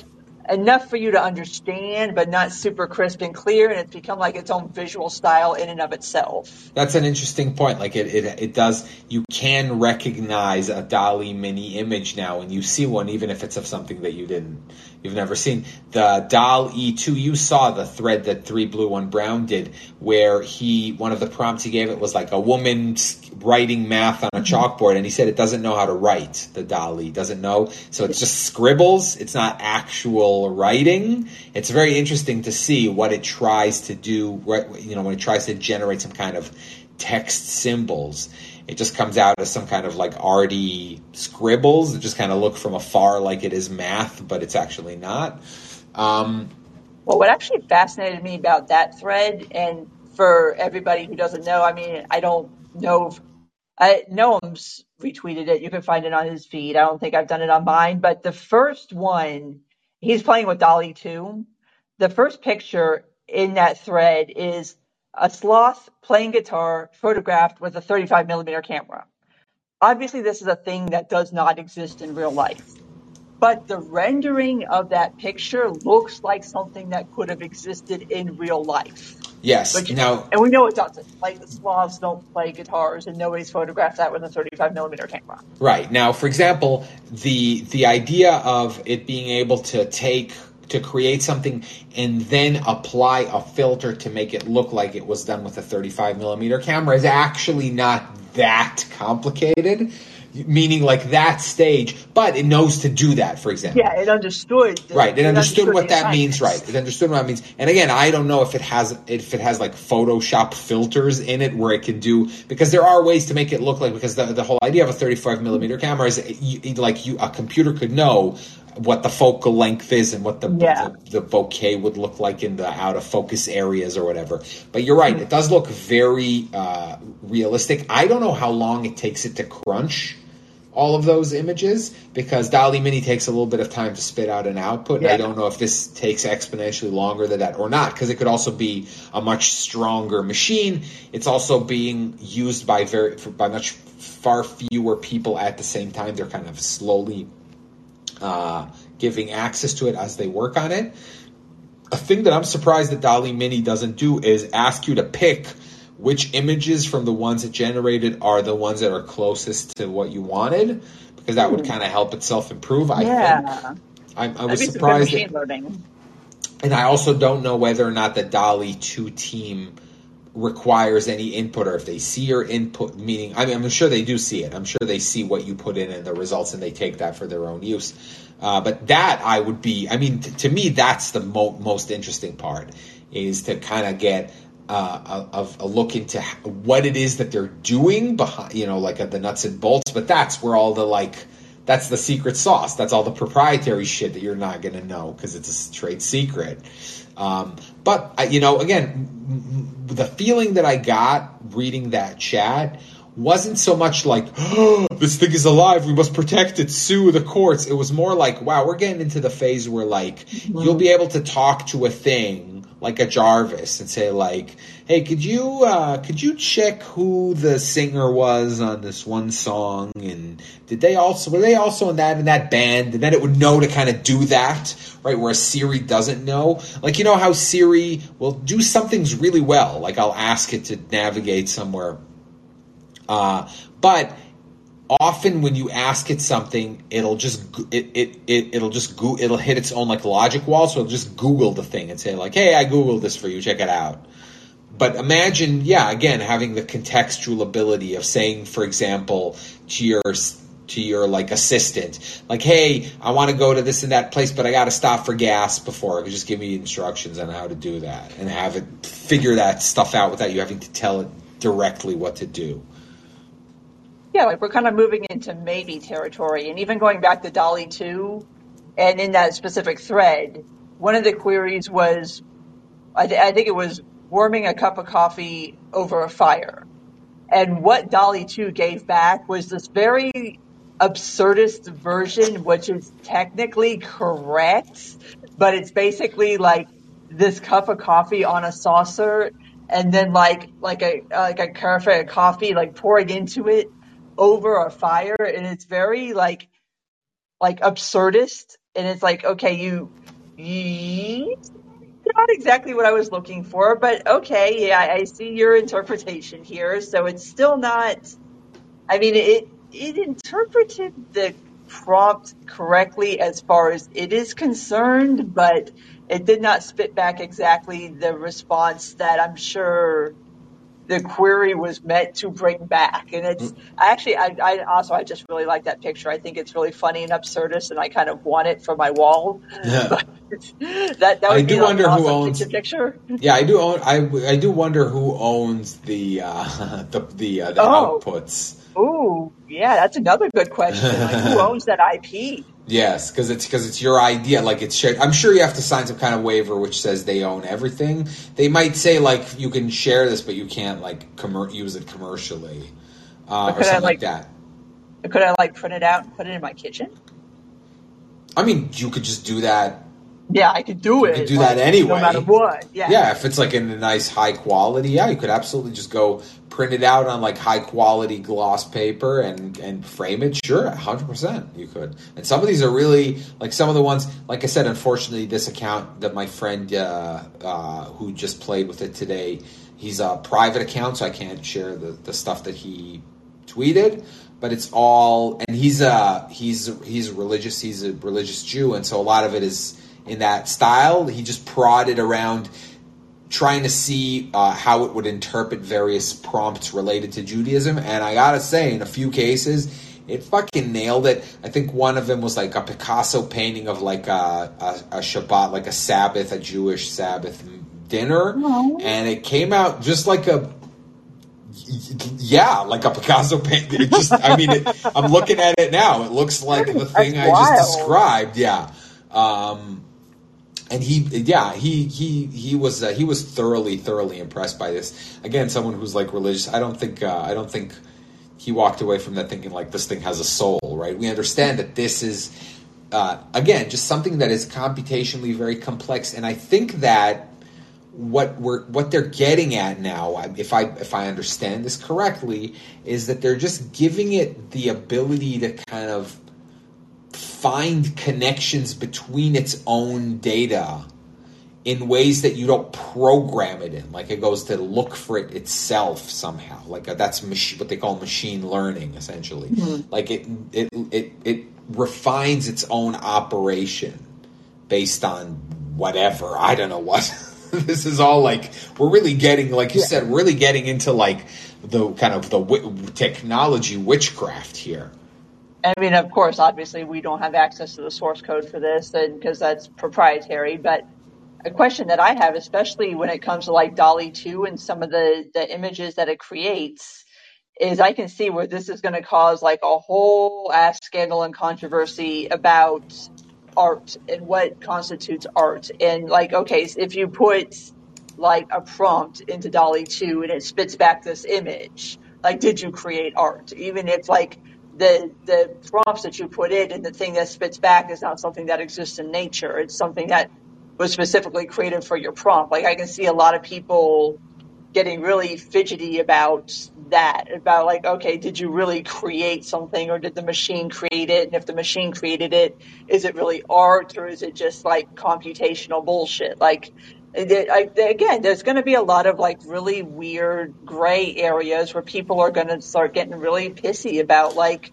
enough for you to understand, but not super crisp and clear, and it's become like its own visual style in and of itself. That's an interesting point. Like it, it, it does. You can recognize a DALL-E Mini image now when you see one, even if it's of something that you didn't you've never seen. The DALL-E 2, you saw the thread that 3 Blue 1 Brown did, where he, one of the prompts he gave it was like a woman writing math on a mm-hmm. chalkboard, and he said it doesn't know how to write, the DALL-E doesn't know. So it's just scribbles, it's not actual writing. It's very interesting to see what it tries to do, you know, when it tries to generate some kind of text symbols it just comes out as some kind of like arty scribbles that just kind of look from afar like it is math, but it's actually not. Um, well, what actually fascinated me about that thread, and for everybody who doesn't know, I mean, I don't know if I, Noam's retweeted it. You can find it on his feed. I don't think I've done it on mine, but the first one, he's playing with DALL-E 2. The first picture in that thread is a sloth playing guitar photographed with a 35 millimeter camera. Obviously, this is a thing that does not exist in real life. but the rendering of that picture looks like something that could have existed in real life. Yes. Which, now, and we know it doesn't. Like the Slavs don't play guitars, and nobody's photographed that with a 35 millimeter camera. right now, for example, the the idea of it being able to take to create something and then apply a filter to make it look like it was done with a 35 millimeter camera is actually not that complicated meaning like that stage but it knows to do that for example Yeah, it understood. the- Right, it understood what the that means. Right, it understood what that means. And again, I don't know if it has if it has like Photoshop filters in it where it can do because there are ways to make it look like because the, the whole idea of a 35 millimeter camera is like you a computer could know what the focal length is and what the, Yeah. the the bokeh would look like in the out of focus areas or whatever. But you're right, it does look very uh, realistic. I don't know how long it takes it to crunch all of those images because DALL-E Mini takes a little bit of time to spit out an output. And I don't know if this takes exponentially longer than that or not because it could also be a much stronger machine. It's also being used by very by much far fewer people at the same time. They're kind of slowly uh, giving access to it as they work on it. A thing that I'm surprised that DALL-E Mini doesn't do is ask you to pick which images from the ones it generated are the ones that are closest to what you wanted, because that would kind of help itself improve. I think. Yeah, I, I was be some good surprised, that, and I also don't know whether or not the DALL-E Two team requires any input or if they see your input meaning I mean, i'm sure they do see it. I'm sure they see what you put in and the results and they take that for their own use. Uh, but that i would be i mean t- to me that's the mo- most interesting part is to kind of get uh, a, a look into what it is that they're doing behind you know like at the nuts and bolts. But that's where all the like that's the secret sauce. That's all the proprietary shit that you're not going to know because it's a trade secret. Um, but you know, again, the feeling that I got reading that chat wasn't so much like, oh, this thing is alive, we must protect it, sue the courts. It was more like, wow, we're getting into the phase where like you'll be able to talk to a thing like a Jarvis and say like, hey, could you uh, could you check who the singer was on this one song? And did they also were they also in that in that band? And then it would know to kind of do that right where a Siri doesn't know. Like you know how Siri will do some things really well like I'll ask it to navigate somewhere uh, but often when you ask it something it'll just it, it, it it'll just go it'll hit its own like logic wall so it'll just google the thing and say like hey i googled this for you check it out. But imagine yeah again having the contextual ability of saying for example to your to your like assistant like hey i want to go to this and that place but i got to stop for gas before. Just give me instructions on how to do that? And have it figure that stuff out without you having to tell it directly what to do Yeah, like we're kind of moving into maybe territory. And even going back to DALL-E 2, and in that specific thread, one of the queries was I, th- I think it was warming a cup of coffee over a fire. And what DALL-E 2 gave back was this very absurdist version, which is technically correct, but it's basically like this cup of coffee on a saucer and then like like a like a carafe of coffee like pouring into it over a fire and it's very like like absurdist and it's like okay you not exactly what I was looking for, but okay, yeah, I see your interpretation here. So it's still not. I mean, it it interpreted the prompt correctly as far as it is concerned, but it did not spit back exactly the response that I'm sure the query was meant to bring back. And it's I actually, I, I also I just really like that picture. I think it's really funny and absurdist, and I kind of want it for my wall. Yeah. that that would I be do wonder an who awesome owns- picture. picture. Yeah, I do own. I, I do wonder who owns the uh, the the, uh, the Oh. outputs. Ooh, yeah, that's another good question. Like, who owns that IP? Yes, because it's because it's your idea. Like it's shared. I'm sure you have to sign some kind of waiver which says they own everything. They might say like you can share this, but you can't like commer- use it commercially uh, or could I, something like, like- that. Could I like print it out and put it in my kitchen? I mean, you could just do that Yeah, I could do You it. could do like, that anyway. no matter what. Yeah. Yeah, if it's like in a nice high quality, yeah, you could absolutely just go print it out on like high quality gloss paper and and frame it. Sure, hundred percent, you could. And some of these are really like some of the ones. Like I said, unfortunately, this account that my friend uh, uh, who just played with it today, he's a private account, so I can't share the the stuff that he tweeted. But it's all, and he's a he's he's religious. He's a religious Jew, and so a lot of it is in that style. He just prodded around trying to see uh, how it would interpret various prompts related to Judaism. And I gotta say, in a few cases, it fucking nailed it. I think one of them was like a Picasso painting of like a, a, a Shabbat, like a Sabbath, a Jewish Sabbath dinner. And it came out just like a yeah, like a Picasso paint. It just, I mean, it, I'm looking at it now. It looks like the thing I wild. just described. Yeah. Um, and he, yeah, he he he was uh, he was thoroughly thoroughly impressed by this. Again, someone who's like religious. I don't think uh, I don't think he walked away from that thinking like this thing has a soul. Right? We understand that this is uh, again just something that is computationally very complex, and I think that what we're what they're getting at now, if I if I understand this correctly, is that they're just giving it the ability to kind of find connections between its own data in ways that you don't program it in. Like it goes to look for it itself somehow. Like uh, that's mach- what they call machine learning, essentially. Like it it it it refines its own operation based on whatever. I don't know what. this is all like we're really getting, like you said, really getting into like the kind of the wi- technology witchcraft here. I mean, of course, obviously, we don't have access to the source code for this, and because that's proprietary. But a question that I have, especially when it comes to like DALL-E two and some of the the images that it creates, is I can see where this is going to cause like a whole ass scandal and controversy about art and what constitutes art. And like, okay, so if you put like a prompt into DALL-E 2 and it spits back this image, like, did you create art? Even if like the, the prompts that you put in and the thing that spits back is not something that exists in nature. It's something that was specifically created for your prompt. Like I can see a lot of people getting really fidgety about that about like okay did you really create something or did the machine create it and if the machine created it is it really art or is it just like computational bullshit like I, again there's going to be a lot of like really weird gray areas where people are going to start getting really pissy about like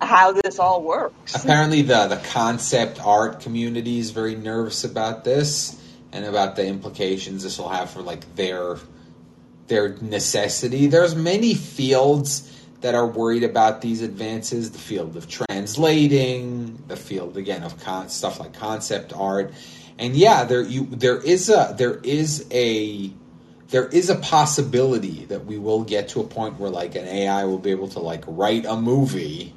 how this all works Apparently, the the concept art community is very nervous about this and about the implications this will have for like their their necessity. There's many fields that are worried about these advances. The field of translating, the field again of con- stuff like concept art, and yeah, there you there is a there is a there is a possibility that we will get to a point where like an AI will be able to like write a movie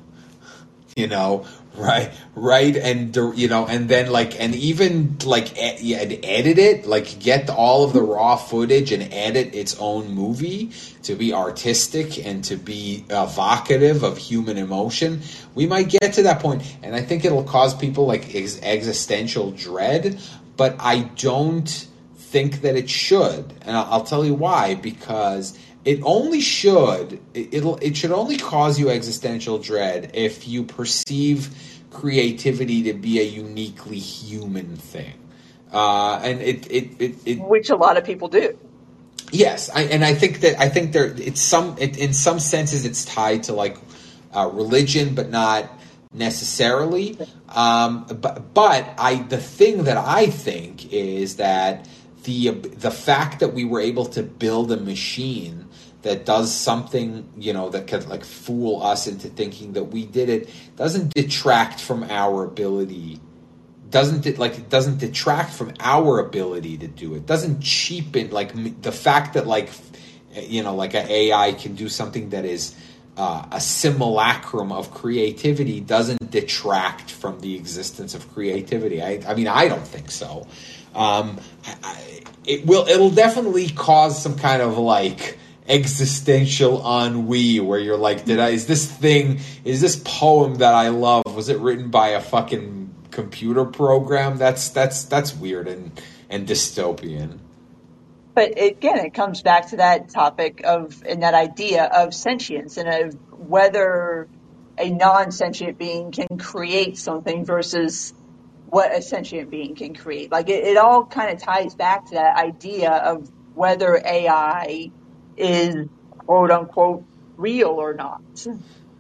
you know right right and you know and then like and even like e- yeah, and edit it like get all of the raw footage and edit its own movie to be artistic and to be evocative of human emotion we might get to that point and i think it'll cause people like ex- existential dread but i don't think that it should, and I'll, I'll tell you why. Because it only should it, it'll it should only cause you existential dread if you perceive creativity to be a uniquely human thing, uh, and it it, it, it which a lot of people do Yes, I, and I think that I think there it's some it, in some senses it's tied to like uh, religion, but not necessarily. Um, but but I the thing that I think is that the the fact that we were able to build a machine that does something you know that could like fool us into thinking that we did it doesn't detract from our ability doesn't it like it doesn't detract from our ability to do it doesn't cheapen like the fact that like you know like an ai can do something that is uh, a simulacrum of creativity doesn't detract from the existence of creativity. I, I mean i don't think so. Um, I, I, it will it'll definitely cause some kind of like existential ennui where you're like did i is this thing is this poem that i love was it written by a fucking computer program. That's that's that's weird and and dystopian. But again, it comes back to that topic of and that idea of sentience and of whether a non-sentient being can create something versus what a sentient being can create. Like it, it all kind of ties back to that idea of whether AI is quote unquote real or not.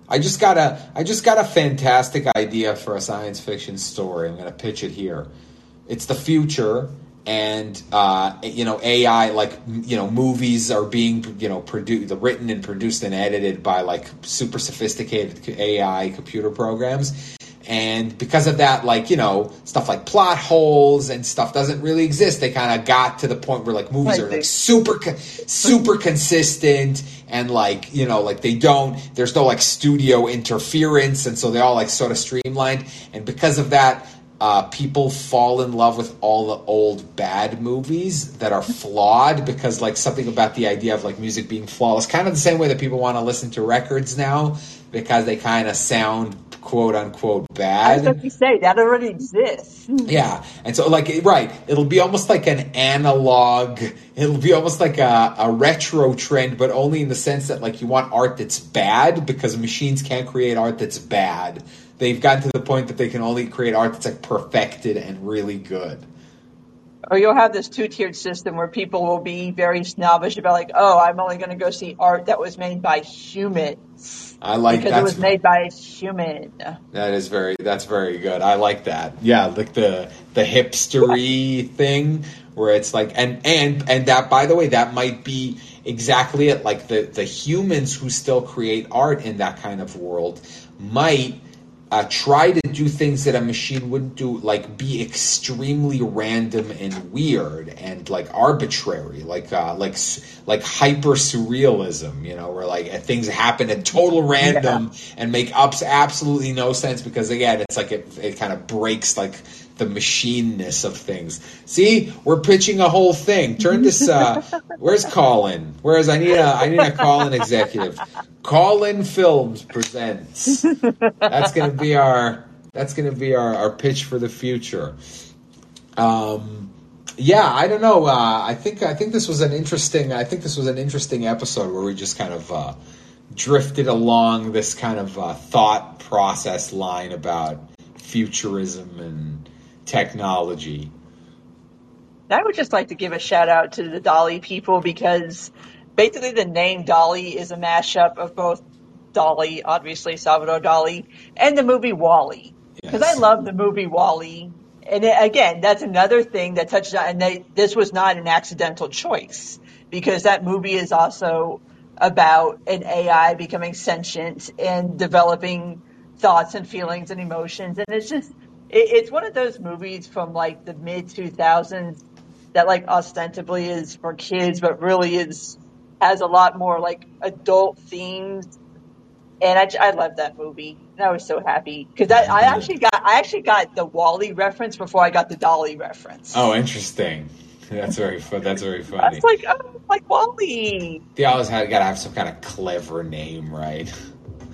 I just got a I just got a fantastic idea for a science fiction story. I'm going to pitch it here. It's the future and uh, you know AI like you know movies are being you know produced written and produced and edited by like super sophisticated AI computer programs and because of that like you know stuff like plot holes and stuff doesn't really exist. They kind of got to the point where like movies are like super super consistent and like you know like they don't there's no like studio interference. And so they all like sort of streamlined. And because of that uh, people fall in love with all the old bad movies that are flawed because like something about the idea of like music being flawless kind of the same way that people want to listen to records now because they kind of sound quote unquote bad. I was about to say that already exists. yeah, and so like right, it'll be almost like an analog. It'll be almost like a, a retro trend, but only in the sense that like you want art that's bad because machines can't create art that's bad they've gotten to the point that they can only create art that's like perfected and really good. Or you'll have this two tiered system where people will be very snobbish about like, oh, I'm only going to go see art that was made by humans. I like that. because it was made by a human. That is very that's very good. I like that. Yeah, like the the hipstery thing where it's like and and and that by the way that might be exactly it like the the humans who still create art in that kind of world might uh, try to do things that a machine wouldn't do, like be extremely random and weird and like arbitrary, like uh, like like hyper surrealism, you know, where like things happen at total random yeah. and make ups absolutely no sense because again, it's like it, it kind of breaks like the machineness of things. See, we're pitching a whole thing. Turn this. Uh, where's Callin? Whereas I need a I need a Callin executive. Callin Films presents. That's to be our that's to be our, our pitch for the future. Um, yeah, I don't know. Uh, I think I think this was an interesting. I think this was an interesting episode where we just kind of uh, drifted along this kind of uh, thought process line about futurism and technology. I would just like to give a shout out to the DALL-E people because basically the name DALL-E is a mashup of both Dali, obviously Salvador Dali, and the movie WALL-E. Because yes. I love the movie WALL-E. And it, again, that's another thing that touches on, and they, this was not an accidental choice because that movie is also about an AI becoming sentient and developing thoughts and feelings and emotions. And it's just, it, it's one of those movies from like the mid 2000s that like ostensibly is for kids, but really is has a lot more like adult themes. And I, I love that movie. And I was so happy because I, I actually got I actually got the WALL-E reference before I got the DALL-E reference. Oh, interesting. That's very fun. That's very funny. Was like, oh, like WALL-E. They always had got to have some kind of clever name, right?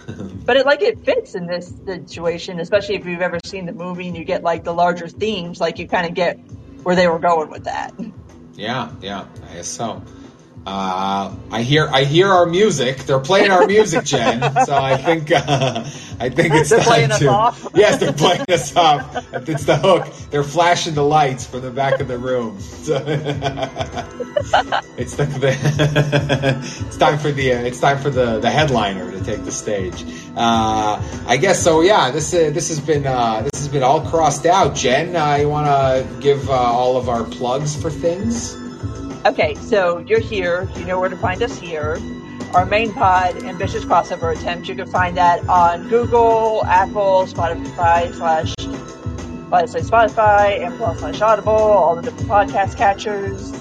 but it like it fits in this situation, especially if you've ever seen the movie and you get like the larger themes, like you kind of get where they were going with that. Yeah, yeah, I guess so. Uh, I hear I hear our music. They're playing our music, Jen. so I think uh, I think it's they're time to. yes, they're playing us off. It's the hook. They're flashing the lights from the back of the room. So it's the, the it's time for the uh, it's time for the the headliner to take the stage. Uh, I guess so. Yeah, this uh, this has been uh, this has been all crossed out. Jen, you want to give all of our plugs for things? Okay, so you're here. You know where to find us here. Our main pod, Ambitious Crossover Attempt, you can find that on Google, Apple, Spotify slash Spotify, Amazon slash Audible, all the different podcast catchers.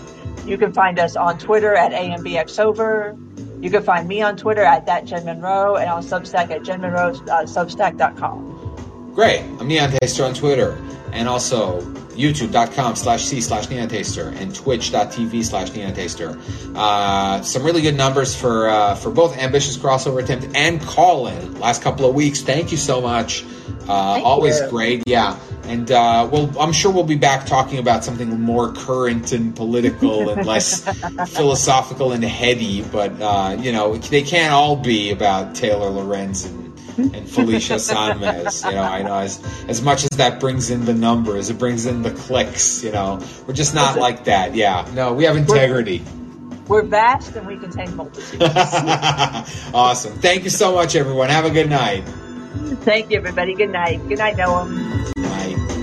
You can find us on Twitter at AMBXover. You can find me on Twitter at that Jen Monroe and on Substack at jenmonroe.substack.com. Uh, Great. I'm Neon Taster on Twitter and also youtube.com slash c slash neontaster and twitch.tv slash neontaster uh, some really good numbers for uh, for both ambitious crossover attempt and Callin last couple of weeks. Thank you so much. Uh, always you. great. Yeah. And uh, well i'm sure we'll be back talking about something more current and political and less philosophical and heady but uh, you know they can't all be about taylor lorenz and and Felicia Sonmez. You know, I know as as much as that brings in the numbers, it brings in the clicks. You know, we're just not like that. Yeah, no, we have integrity. We're vast and we contain multitudes. awesome. Thank you so much, everyone. Have a good night. Thank you, everybody. Good night. Good night, Noam. Bye.